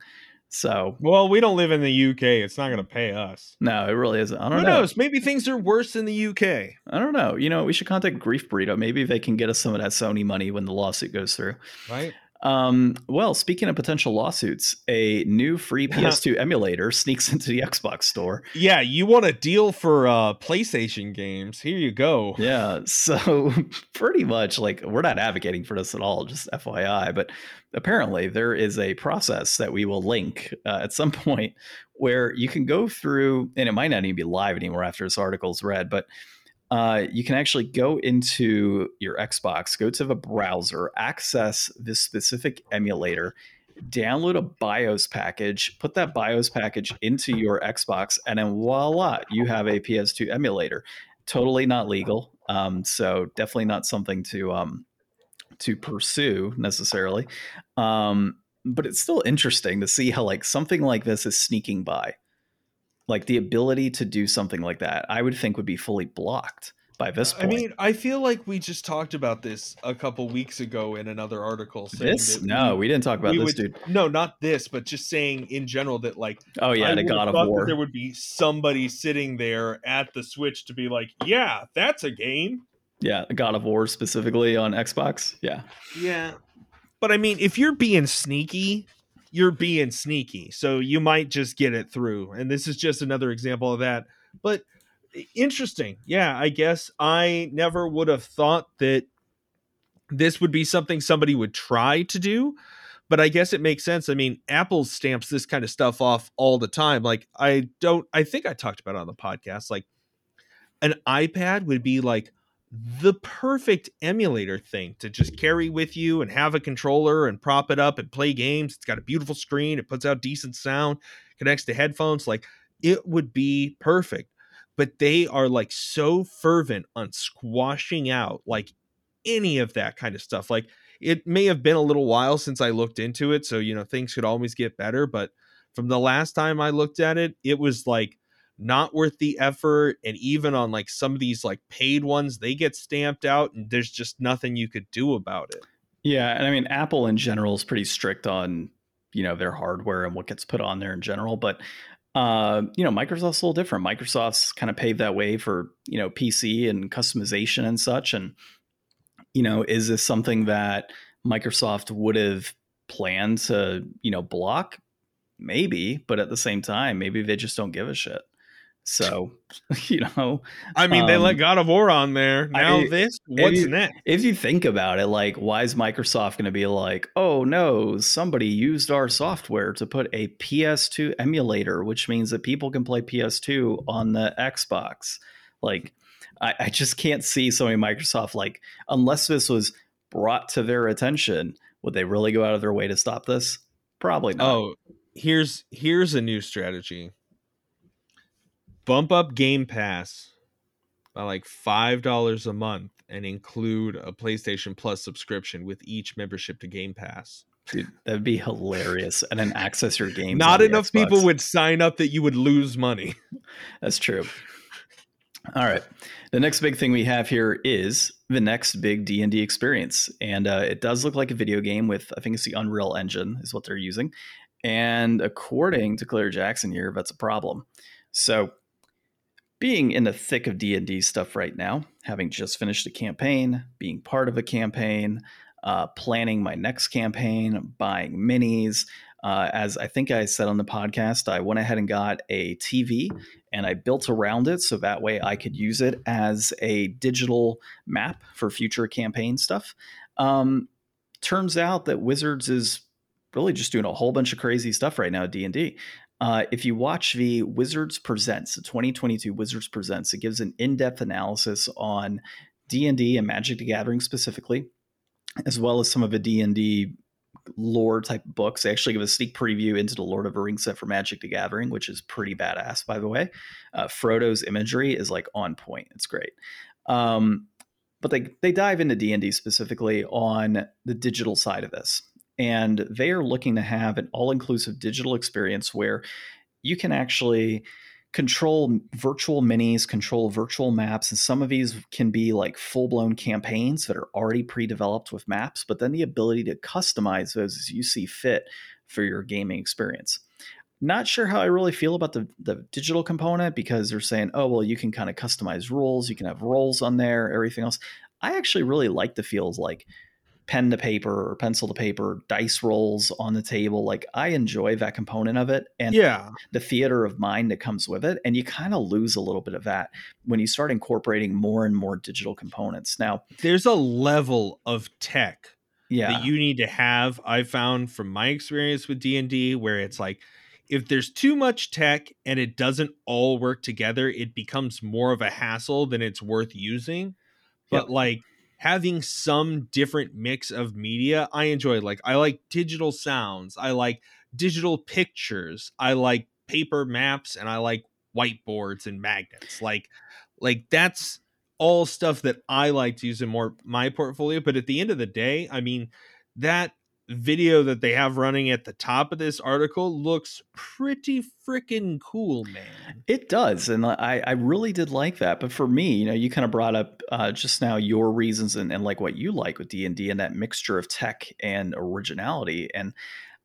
So, well, we don't live in the UK. It's not going to pay us. No, it really isn't. I don't Who know. knows? Maybe things are worse in the UK. I don't know. You know, we should contact Grief Burrito. Maybe they can get us some of that Sony money when the lawsuit goes through. Right. Um, well, speaking of potential lawsuits, a new free PS2 emulator sneaks into the Xbox store. Yeah, you want a deal for uh, PlayStation games? Here you go. Yeah, so pretty much like we're not advocating for this at all, just FYI. But apparently, there is a process that we will link uh, at some point where you can go through, and it might not even be live anymore after this article is read, but uh, you can actually go into your Xbox, go to the browser, access this specific emulator, download a BIOS package, put that BIOS package into your Xbox, and then voila, you have a PS2 emulator. Totally not legal, um, so definitely not something to um, to pursue necessarily. Um, but it's still interesting to see how like something like this is sneaking by like the ability to do something like that i would think would be fully blocked by this point. I mean, I feel like we just talked about this a couple weeks ago in another article. this? No, we, we, didn't talk about this, would, dude. No, not this, but just saying in general that like, oh yeah, I the God of War. There would be somebody sitting there at the Switch to be like, yeah, that's a game. Yeah, God of War specifically on Xbox. Yeah. Yeah, but I mean, if you're being sneaky, you're being sneaky. So you might just get it through. And this is just another example of that. But interesting. Yeah, I guess I never would have thought that this would be something somebody would try to do. But I guess it makes sense. I mean, Apple stamps this kind of stuff off all the time. Like, I don't, I think I talked about it on the podcast. Like, an iPad would be like the perfect emulator thing to just carry with you and have a controller and prop it up and play games. It's got a beautiful screen, it puts out decent sound, connects to headphones. Like it would be perfect. But they are like so fervent on squashing out like any of that kind of stuff. Like it may have been a little while since I looked into it, so you know things could always get better, but from the last time I looked at it, it was like not worth the effort and even on like some of these like paid ones they get stamped out and there's just nothing you could do about it. Yeah and i mean apple in general is pretty strict on you know their hardware and what gets put on there in general but uh, you know microsoft's a little different. Microsoft's kind of paved that way for you know pc and customization and such and you know is this something that microsoft would have planned to you know block? Maybe but at the same time maybe they just don't give a shit so, you know, I mean, um, they let um, God of War on there. Now I, this, what's you, next? If you think about it, like, why is Microsoft going to be like, oh no, somebody used our software to put a PS2 emulator, which means that people can play PS2 on the Xbox? Like, I, I just can't see somebody Microsoft like, unless this was brought to their attention, would they really go out of their way to stop this? Probably not. Oh, here's here's a new strategy bump up Game Pass by like five dollars a month and include a PlayStation Plus subscription with each membership to Game Pass. Dude, that'd be hilarious. And then access your games. Not enough Xbox. people would sign up that you would lose money. That's true. All right. The next big thing we have here is the next big D and D experience, and uh, it does look like a video game with I think it's the Unreal Engine is what they're using, and according to Claire Jackson here, that's a problem. So being in the thick of D&D stuff right now, having just finished a campaign, being part of a campaign, uh, planning my next campaign, buying minis. Uh, as I think I said on the podcast, I went ahead and got a TV and I built around it so that way I could use it as a digital map for future campaign stuff. Um, turns out that Wizards is really just doing a whole bunch of crazy stuff right now at D&D. Uh, if you watch the Wizards Presents, the 2022 Wizards Presents, it gives an in-depth analysis on D&D and Magic the Gathering specifically, as well as some of the D&D lore type books. They actually give a sneak preview into the Lord of the Rings set for Magic the Gathering, which is pretty badass, by the way. Uh, Frodo's imagery is like on point. It's great. Um, but they they dive into D&D specifically on the digital side of this. And they are looking to have an all-inclusive digital experience where you can actually control virtual minis, control virtual maps, and some of these can be like full blown campaigns that are already pre developed with maps, but then the ability to customize those as you see fit for your gaming experience. Not sure how I really feel about the, the digital component because they're saying, oh, well, you can kind of customize rules, you can have roles on there, everything else. I actually really like the feels like pen to paper or pencil to paper, dice rolls on the table. Like I enjoy that component of it and yeah, the theater of mind that comes with it. And you kind of lose a little bit of that when you start incorporating more and more digital components. Now, there's a level of tech yeah. that you need to have. I found from my experience with D and D, where it's like if there's too much tech and it doesn't all work together, it becomes more of a hassle than it's worth using. But yep. like having some different mix of media I enjoy. Like I like digital sounds, I like digital pictures, I like paper maps, and I like whiteboards and magnets. Like like that's all stuff that I like to use in more my portfolio. But at the end of the day, I mean that video that they have running at the top of this article looks pretty freaking cool, man. It does, and I I really did like that. But for me, you know, you kind of brought up uh, just now your reasons and, and like what you like with D and D and that mixture of tech and originality, and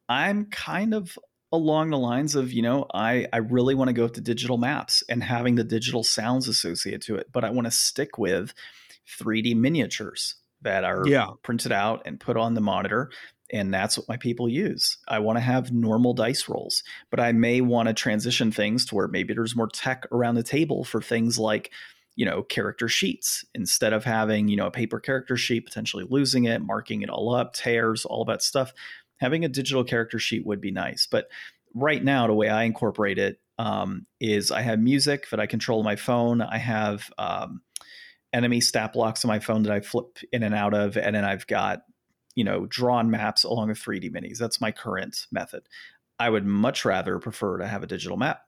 I'm kind of along the lines of you know i i really want to go to digital maps and having the digital sounds associated to it but i want to stick with 3d miniatures that are yeah. printed out and put on the monitor and that's what my people use. I want to have normal dice rolls, but I may want to transition things to where maybe there's more tech around the table for things like, you know, character sheets instead of having, you know, a paper character sheet, potentially losing it, marking it all up, tears, all that stuff. Having a digital character sheet would be nice. But right now, the way I incorporate it um, is I have music that I control on my phone. I have um, enemy stat blocks on my phone that I flip in and out of, and then I've got you know, drawn maps along with 3D minis. That's my current method. I would much rather prefer to have a digital map,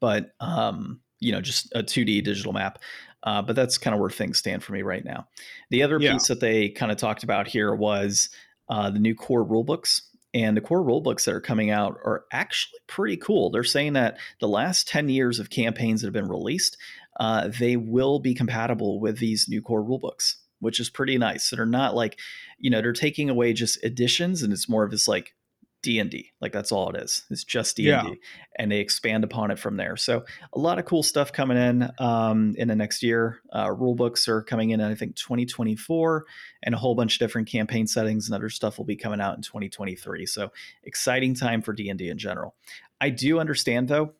but um, you know, just a 2D digital map. Uh, but that's kind of where things stand for me right now. The other yeah. piece that they kind of talked about here was uh, the new core rulebooks. And the core rulebooks that are coming out are actually pretty cool. They're saying that the last 10 years of campaigns that have been released, uh, they will be compatible with these new core rulebooks which is pretty nice. That are not like, you know, they're taking away just additions, and it's more of this like D and D. Like that's all it is. It's just D and D, and they expand upon it from there. So a lot of cool stuff coming in um, in the next year. Uh, rule books are coming in, I think 2024, and a whole bunch of different campaign settings and other stuff will be coming out in 2023. So exciting time for D and D in general. I do understand though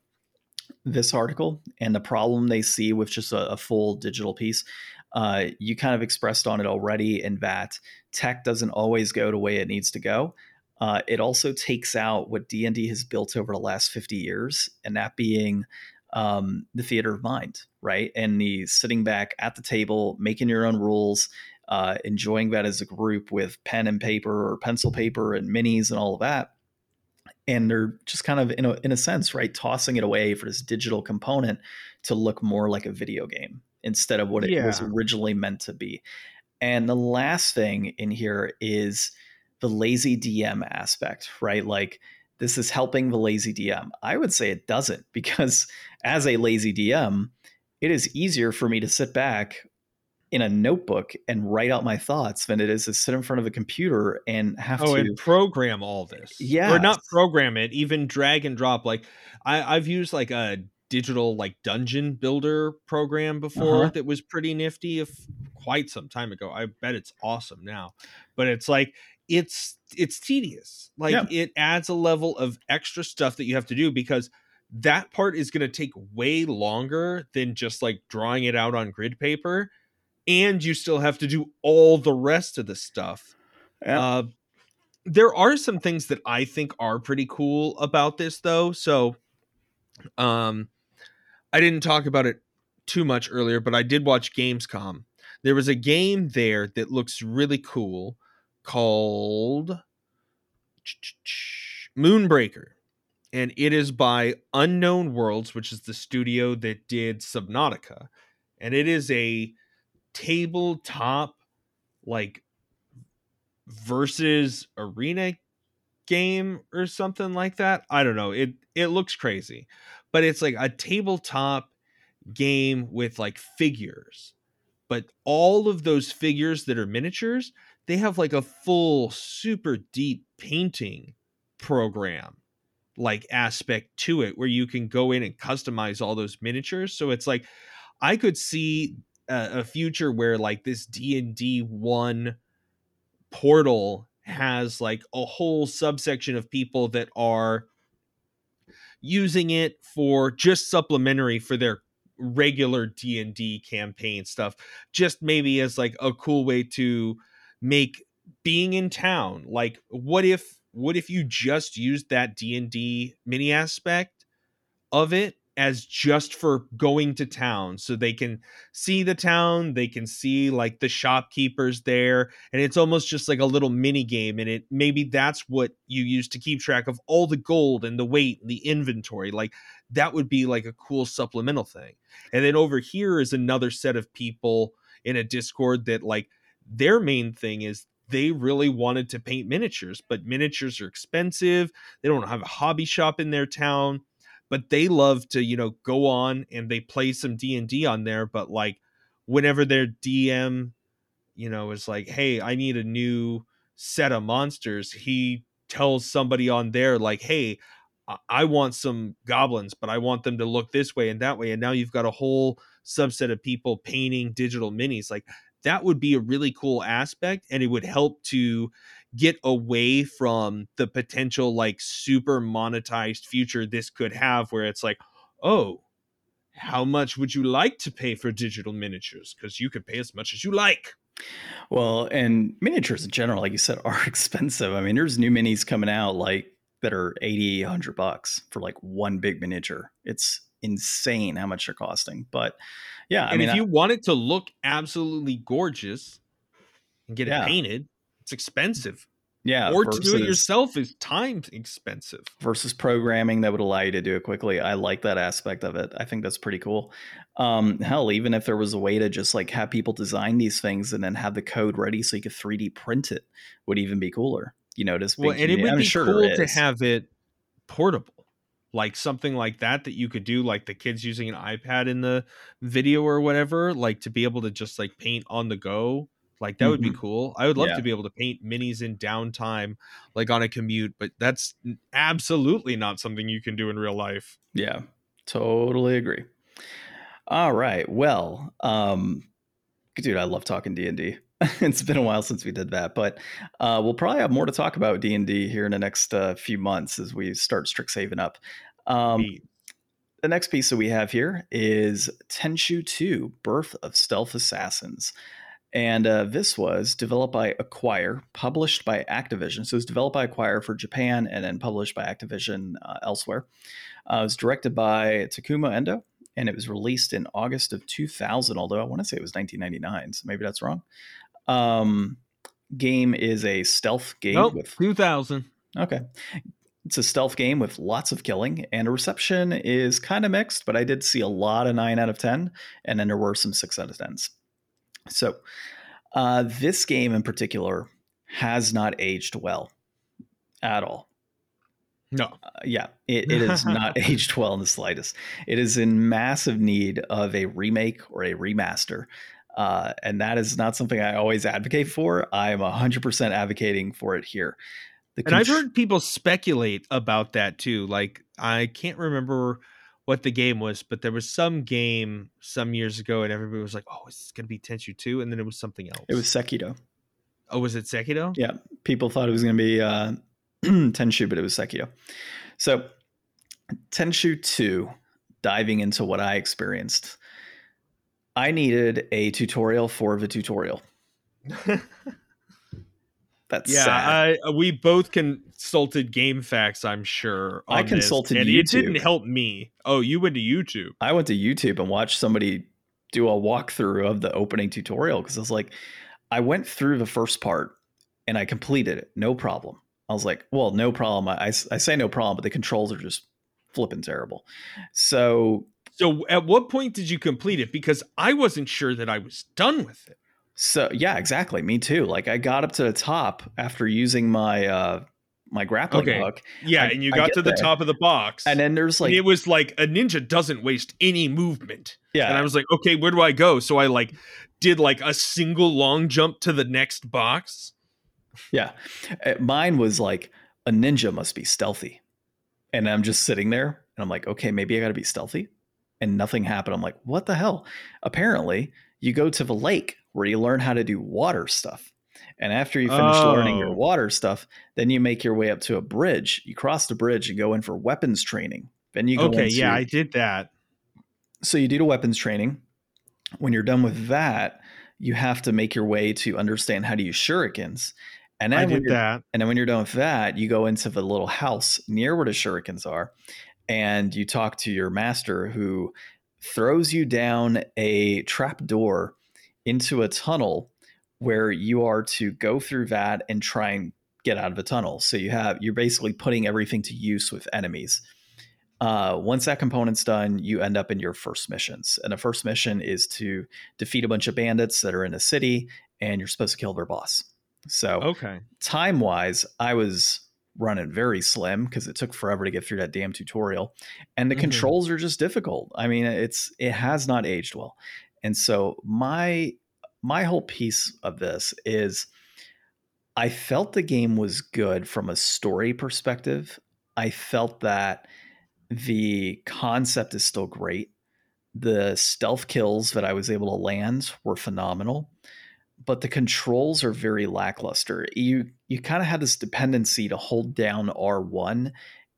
this article and the problem they see with just a, a full digital piece uh, you kind of expressed on it already in that tech doesn't always go the way it needs to go. Uh, it also takes out what D&D has built over the last 50 years, and that being um, the theater of mind, right? And the sitting back at the table, making your own rules, uh, enjoying that as a group with pen and paper or pencil paper and minis and all of that. And they're just kind of, in a, in a sense, right, tossing it away for this digital component to look more like a video game instead of what it yeah. was originally meant to be. And the last thing in here is the lazy DM aspect, right? Like this is helping the lazy DM. I would say it doesn't because as a lazy DM, it is easier for me to sit back in a notebook and write out my thoughts than it is to sit in front of a computer and have oh, to and program all this. Yeah. Or not program it, even drag and drop. Like I, I've used like a digital like dungeon builder program before uh-huh. that was pretty nifty if quite some time ago. I bet it's awesome now. But it's like it's it's tedious. Like yeah. it adds a level of extra stuff that you have to do because that part is going to take way longer than just like drawing it out on grid paper and you still have to do all the rest of the stuff. Yeah. Uh, there are some things that I think are pretty cool about this though. So um I didn't talk about it too much earlier, but I did watch Gamescom. There was a game there that looks really cool called Moonbreaker. And it is by Unknown Worlds, which is the studio that did Subnautica. And it is a tabletop like versus arena game or something like that. I don't know. It it looks crazy. But it's like a tabletop game with like figures. But all of those figures that are miniatures, they have like a full super deep painting program like aspect to it where you can go in and customize all those miniatures. So it's like I could see a, a future where like this D&D 1 portal has like a whole subsection of people that are using it for just supplementary for their regular D&D campaign stuff just maybe as like a cool way to make being in town like what if what if you just used that D&D mini aspect of it as just for going to town so they can see the town they can see like the shopkeepers there and it's almost just like a little mini game and it maybe that's what you use to keep track of all the gold and the weight and the inventory like that would be like a cool supplemental thing. And then over here is another set of people in a discord that like their main thing is they really wanted to paint miniatures but miniatures are expensive they don't have a hobby shop in their town but they love to you know go on and they play some d&d on there but like whenever their dm you know is like hey i need a new set of monsters he tells somebody on there like hey i want some goblins but i want them to look this way and that way and now you've got a whole subset of people painting digital minis like that would be a really cool aspect and it would help to get away from the potential like super monetized future this could have where it's like oh how much would you like to pay for digital miniatures? Because you could pay as much as you like. Well and miniatures in general like you said are expensive. I mean there's new minis coming out like that are 80 100 bucks for like one big miniature. It's insane how much they're costing but yeah and i mean if you I, want it to look absolutely gorgeous and get Yeah. it painted it's expensive yeah or to do it yourself is time expensive versus programming that would allow you to do it quickly. I like that aspect of it. I think that's pretty cool. Um, hell, even if there was a way to just like have people design these things and then have the code ready so you could 3D print it, would even be cooler. You know, just well and it would I'm be sure cool to have it portable like something like that that you could do like the kids using an ipad in the video or whatever like to be able to just like paint on the go like that would be Mhm. cool i would love Yeah. to be able to paint minis in downtime like on a commute but that's absolutely not something you can do in real life Yeah, totally agree. All right. Well, um, dude, I love talking D and D. It's been a while since we did that, but uh, we'll probably have more to talk about D and D here in the next uh, few months as we start Strixhaven up. Um, the next piece that we have here is Tenchu 2 Birth of Stealth Assassins. And uh, this was developed by Acquire, published by Activision. So it was developed by Acquire for Japan and then published by Activision uh, elsewhere. Uh, it was directed by Takuma Endo and it was released in August of 2000, although I want to say it was 1999, so maybe that's wrong. Um, game is a stealth game nope with 2000 Okay. It's a stealth game with lots of killing, and a reception is kind of mixed, but I did see a lot of 9 out of 10, and then there were some 6 out of 10s. So, uh, this game in particular has not aged well at all. no Uh, yeah, it, it is not aged well in the slightest. It is in massive need of a remake or a remaster. Uh, and that is not something I always advocate for. I'm 100% advocating for it here. The and I've heard people speculate about that too. Like I can't remember what the game was, but there was some game some years ago, and everybody was like, "Oh, it's going to be Tenchu 2? and then it was something else. It was Sekiro. oh, was it Sekiro? Yeah, people thought it was going to be uh, Tenchu, but it was Sekiro. So, Tenchu 2, diving into what I experienced, I needed a tutorial for the tutorial. That's yeah, sad. I, uh, we both consulted GameFAQs. I'm sure. I on this, consulted and it didn't help me. Oh, you went to YouTube. I went to YouTube and watched somebody do a walkthrough of the opening tutorial because I was like, I went through the first part and I completed it, no problem. I was like, well, no problem. I, I, I say no problem, but the controls are just flipping terrible. So, So, at what point did you complete it? Because I wasn't sure that I was done with it. So yeah, exactly. Me too. Like I got up to the top after using my uh my grappling Okay. hook, Yeah, I- and you got to the there. top of the box, and then there's like it was like a ninja doesn't waste any movement. yeah, And I was like, okay, where do I go? So I like did like a single long jump to the next box. Yeah. Uh, Mine was like a ninja must be stealthy. And I'm just sitting there and I'm like, okay, maybe I got to be stealthy. And nothing happened. I'm like, what the hell? Apparently, you go to the lake where you learn how to do water stuff. And after you finish learning your Oh. water stuff, then you make your way up to a bridge. You cross the bridge and go in for weapons training. Then you go Okay, into, yeah, I did that. so you do the weapons training. When you're done with that, you have to make your way to understand how to use shurikens. And then I did that. and then when you're done with that, you go into the little house near where the shurikens are, and you talk to your master who throws you down a trap door into a tunnel where you are to go through that and try and get out of the tunnel. So you have you're basically putting everything to use with enemies. Uh, once that component's done, you end up in your first missions. And the first mission is to defeat a bunch of bandits that are in a city, and you're supposed to kill their boss. So Okay. time wise, I was running very slim because it took forever to get through that damn tutorial, and the Mhm. controls are just difficult. I mean, it's it has not aged well, and so my my whole piece of this is I felt the game was good from a story perspective. I felt that the concept is still great. The stealth kills that I was able to land were phenomenal, but the controls are very lackluster. You you kind of have this dependency to hold down R1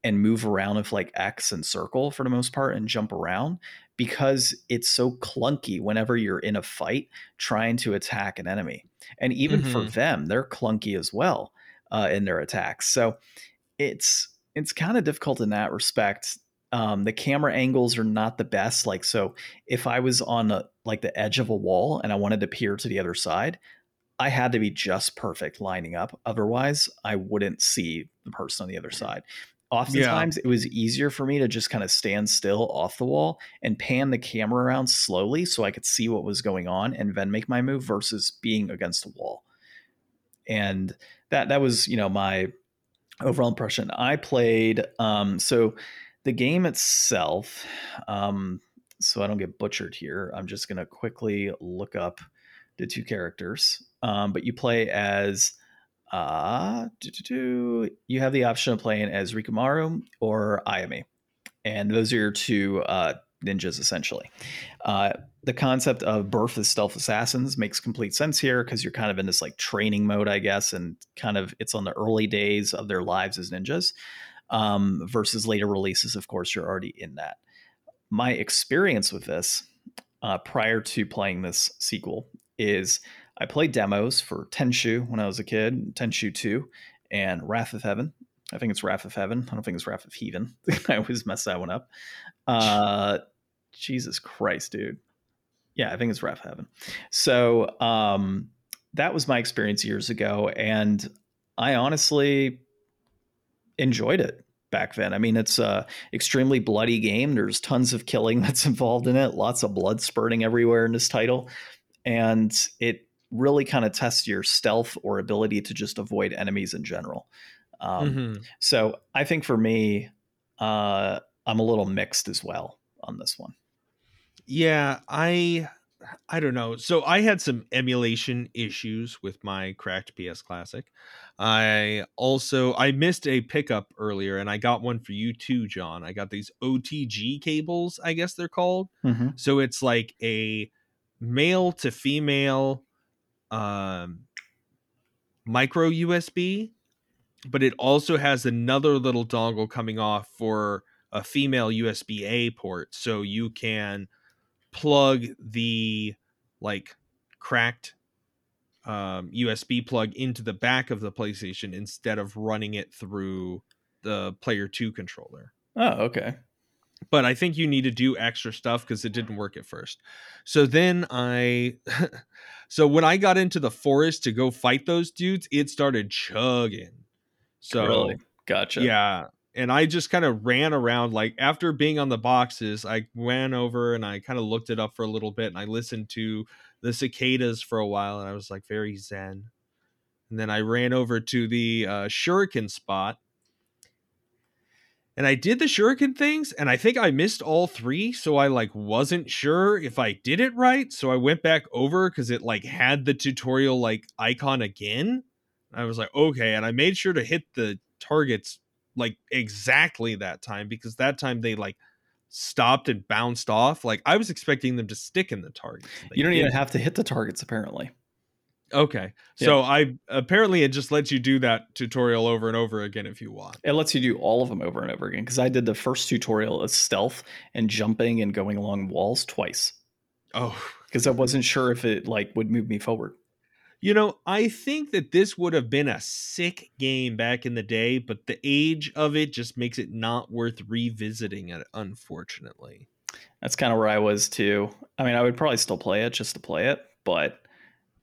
and move around with like X and circle for the most part and jump around because it's so clunky whenever you're in a fight trying to attack an enemy. And even for Mhm. them, they're clunky as well uh, in their attacks. So it's it's kind of difficult in that respect. Um, the camera angles are not the best. Like so, if I was on a, like the edge of a wall and I wanted to peer to the other side, I had to be just perfect lining up. Otherwise, I wouldn't see the person on the other side. Oftentimes, it was easier for me to just kind of stand still off the wall and pan the camera around slowly so I could see what was going on and then make my move versus being against the wall. And that that was, you know, my overall impression. I played um so the game itself um so I don't get butchered here. I'm just going to quickly look up the two characters. Um but you play as uh you have the option of playing as Rikumaru or Ayame. And those are your two uh ninjas essentially. Uh the concept of birth as stealth assassins makes complete sense here because you're kind of in this like training mode, I guess, and kind of it's on the early days of their lives as ninjas. Um, versus later releases, of course, you're already in that. My experience with this uh, prior to playing this sequel is I played demos for Tenchu when I was a kid, Tenchu 2, and Wrath of Heaven. I think it's Wrath of Heaven. I don't think it's Wrath of Heaven. I always mess that one up. Uh, Jesus Christ, dude yeah, I think it's Wrath of Heaven. So um, that was my experience years ago, and I honestly enjoyed it back then. I mean, it's a extremely bloody game. There's tons of killing that's involved in it, lots of blood spurting everywhere in this title, and it really kind of tests your stealth or ability to just avoid enemies in general. Um, Mhm. So I think for me, uh, I'm a little mixed as well on this one. Yeah, I I don't know. So I had some emulation issues with my cracked PS Classic. I also I missed a pickup earlier and I got one for you too, John. I got these OTG cables, I guess they're called. Mm-hmm. So it's like a male to female um micro USB, but it also has another little dongle coming off for a female USB A port so you can plug the like cracked um, USB plug into the back of the PlayStation instead of running it through the Player 2 controller. Oh, okay. But I think you need to do extra stuff because it didn't work at first. So then I. so when I got into the forest to go fight those dudes, it started chugging. So. Really? Gotcha. Yeah. And I just kind of ran around. Like after being on the boxes, I ran over and I kind of looked it up for a little bit and I listened to the cicadas for a while and I was like very zen. And then I ran over to the uh, shuriken spot and I did the shuriken things and I think I missed all three so I like wasn't sure if I did it right so I went back over cuz it like had the tutorial like icon again I was like okay and I made sure to hit the targets like exactly that time because that time they like stopped and bounced off like I was expecting them to stick in the target you don't even have to hit the targets apparently Okay. Yeah. So I apparently it just lets you do that tutorial over and over again if you want. It lets you do all of them over and over again because I did the first tutorial as stealth and jumping and going along walls twice. Oh, because I wasn't sure if it like would move me forward. You know, I think that this would have been a sick game back in the day, but the age of it just makes it not worth revisiting it unfortunately. That's kind of where I was too. I mean, I would probably still play it just to play it, but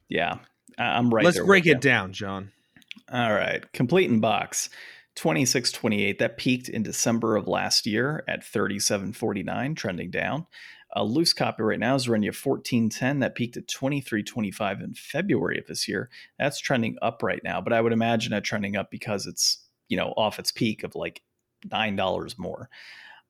yeah, I'm right. Let's break it down, John. All right. Complete in box. 2628 that peaked in December of last year at 3749 trending down. A loose copy right now is running at 1410 that peaked at 2325 in February of this year. That's trending up right now, but I would imagine it trending up because it's, you know, off its peak of like $9 more.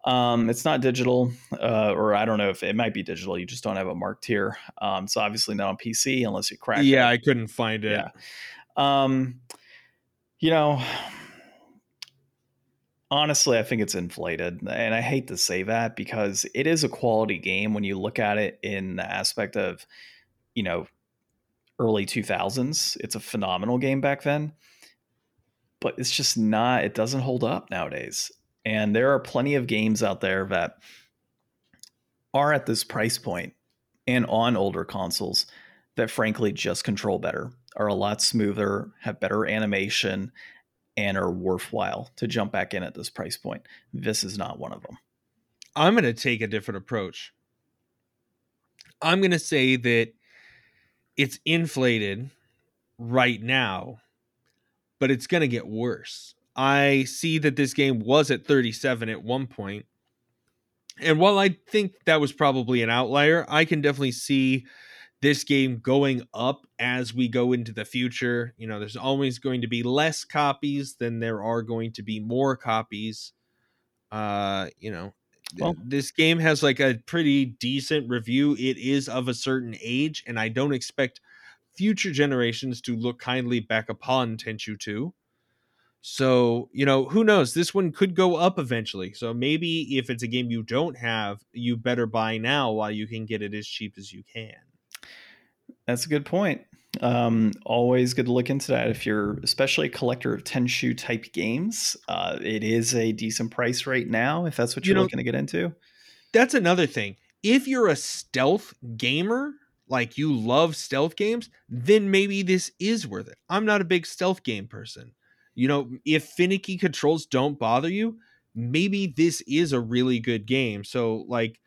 Um, it's not digital, uh, or I don't know if it might be digital. You just don't have it marked here. Um, it's obviously not on PC unless you crack. Yeah, it. I couldn't find it. Yeah. Um, you know, honestly, I think it's inflated, and I hate to say that because it is a quality game when you look at it in the aspect of, you know, early two thousands. It's a phenomenal game back then, but it's just not. It doesn't hold up nowadays and there are plenty of games out there that are at this price point and on older consoles that frankly just control better, are a lot smoother, have better animation, and are worthwhile to jump back in at this price point. This is not one of them. I'm going to take a different approach. I'm going to say that it's inflated right now, but it's going to get worse. I see that this game was at 37 at one point. And while I think that was probably an outlier, I can definitely see this game going up as we go into the future. You know, there's always going to be less copies than there are going to be more copies. Uh, you know, well, this game has like a pretty decent review. It is of a certain age, and I don't expect future generations to look kindly back upon Tenchu 2. So, you know, who knows? This one could go up eventually. So maybe if it's a game you don't have, you better buy now while you can get it as cheap as you can. That's a good point. Um, always good to look into that if you're especially a collector of Tenchu type games. Uh, it is a decent price right now if that's what you're you know, looking to get into. That's another thing. If you're a stealth gamer, like you love stealth games, then maybe this is worth it. I'm not a big stealth game person you know, if finicky controls don't bother you, maybe this is a really good game. So, like,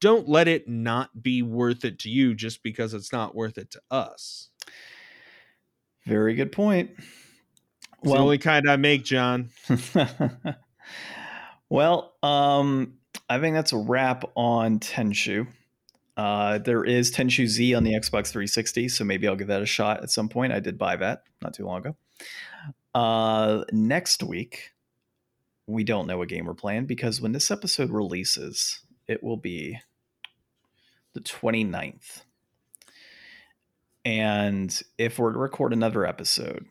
don't let it not be worth it to you just because it's not worth it to us. Very good point. It's well, the only kind I make, John. well, um, I think that's a wrap on Tenchu. Uh, there is Tenchu Z on the Xbox 360, so maybe I'll give that a shot at some point. I did buy that not too long ago. Uh, next week, we don't know what game we're playing because when this episode releases, it will be the 29th. And if we're to record another episode,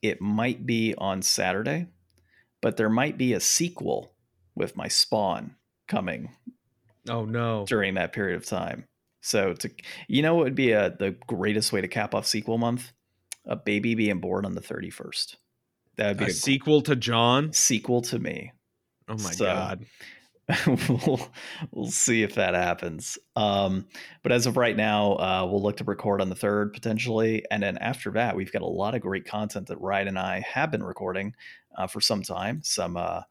it might be on Saturday, but there might be a sequel with my spawn coming. Oh no. During that period of time. So to you know what would be a the greatest way to cap off sequel month? a baby being born on the 31st. That would be a, a sequel to John. Sequel to me. Oh my so, god. we'll, we'll see if that happens. Um, but as of right now, uh, we'll look to record on the third potentially, and then after that, we've got a lot of great content that Ryan and I have been recording uh, for some time. Some uh,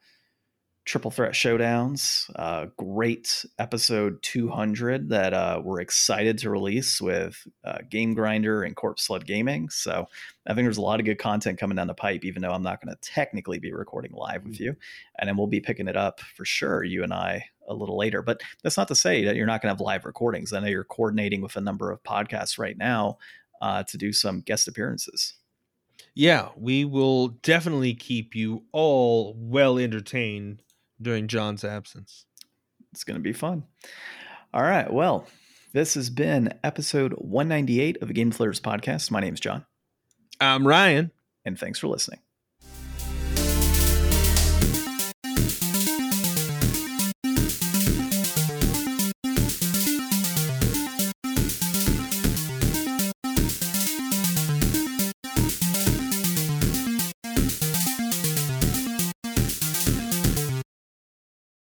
triple threat showdowns. Uh, great episode 200 that uh, we're excited to release with uh, Game Grinder and Corpse Sled Gaming. So I think there's a lot of good content coming down the pipe, even though I'm not going to technically be recording live with you. And then we'll be picking it up for sure, you and I, a little later. But that's not to say that you're not going to have live recordings. I know you're coordinating with a number of podcasts right now uh, to do some guest appearances. Yeah, we will definitely keep you all well entertained during John's absence. It's going to be fun. All right. Well, this has been episode 198 of the Game Deflators podcast. My name is John. I'm Ryan. And thanks for listening.